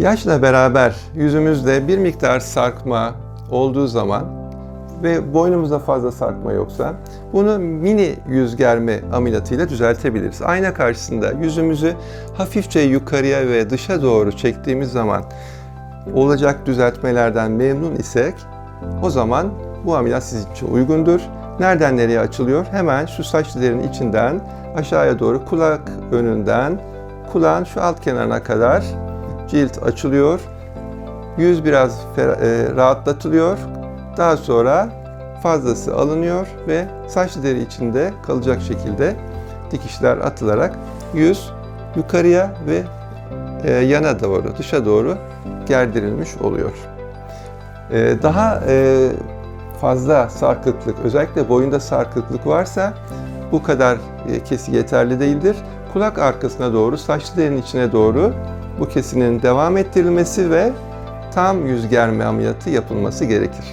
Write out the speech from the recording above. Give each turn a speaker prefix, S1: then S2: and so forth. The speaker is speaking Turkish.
S1: Yaşla beraber yüzümüzde bir miktar sarkma olduğu zaman ve boynumuzda fazla sarkma yoksa bunu mini yüz germe ameliyatıyla düzeltebiliriz. Ayna karşısında yüzümüzü hafifçe yukarıya ve dışa doğru çektiğimiz zaman olacak düzeltmelerden memnun isek o zaman bu ameliyat sizin için uygundur. Nereden nereye açılıyor? Hemen şu saç tellerinin içinden aşağıya doğru kulak önünden kulağın şu alt kenarına kadar cilt açılıyor. Yüz biraz e, rahatlatılıyor. Daha sonra fazlası alınıyor ve saç deri içinde kalacak şekilde dikişler atılarak yüz yukarıya ve e, yana doğru, dışa doğru gerdirilmiş oluyor. E, daha fazla sarkıklık, özellikle boyunda sarkıklık varsa bu kadar e, kesi yeterli değildir. Kulak arkasına doğru, saçlı derinin içine doğru bu kesinin devam ettirilmesi ve tam yüz germe ameliyatı yapılması gerekir.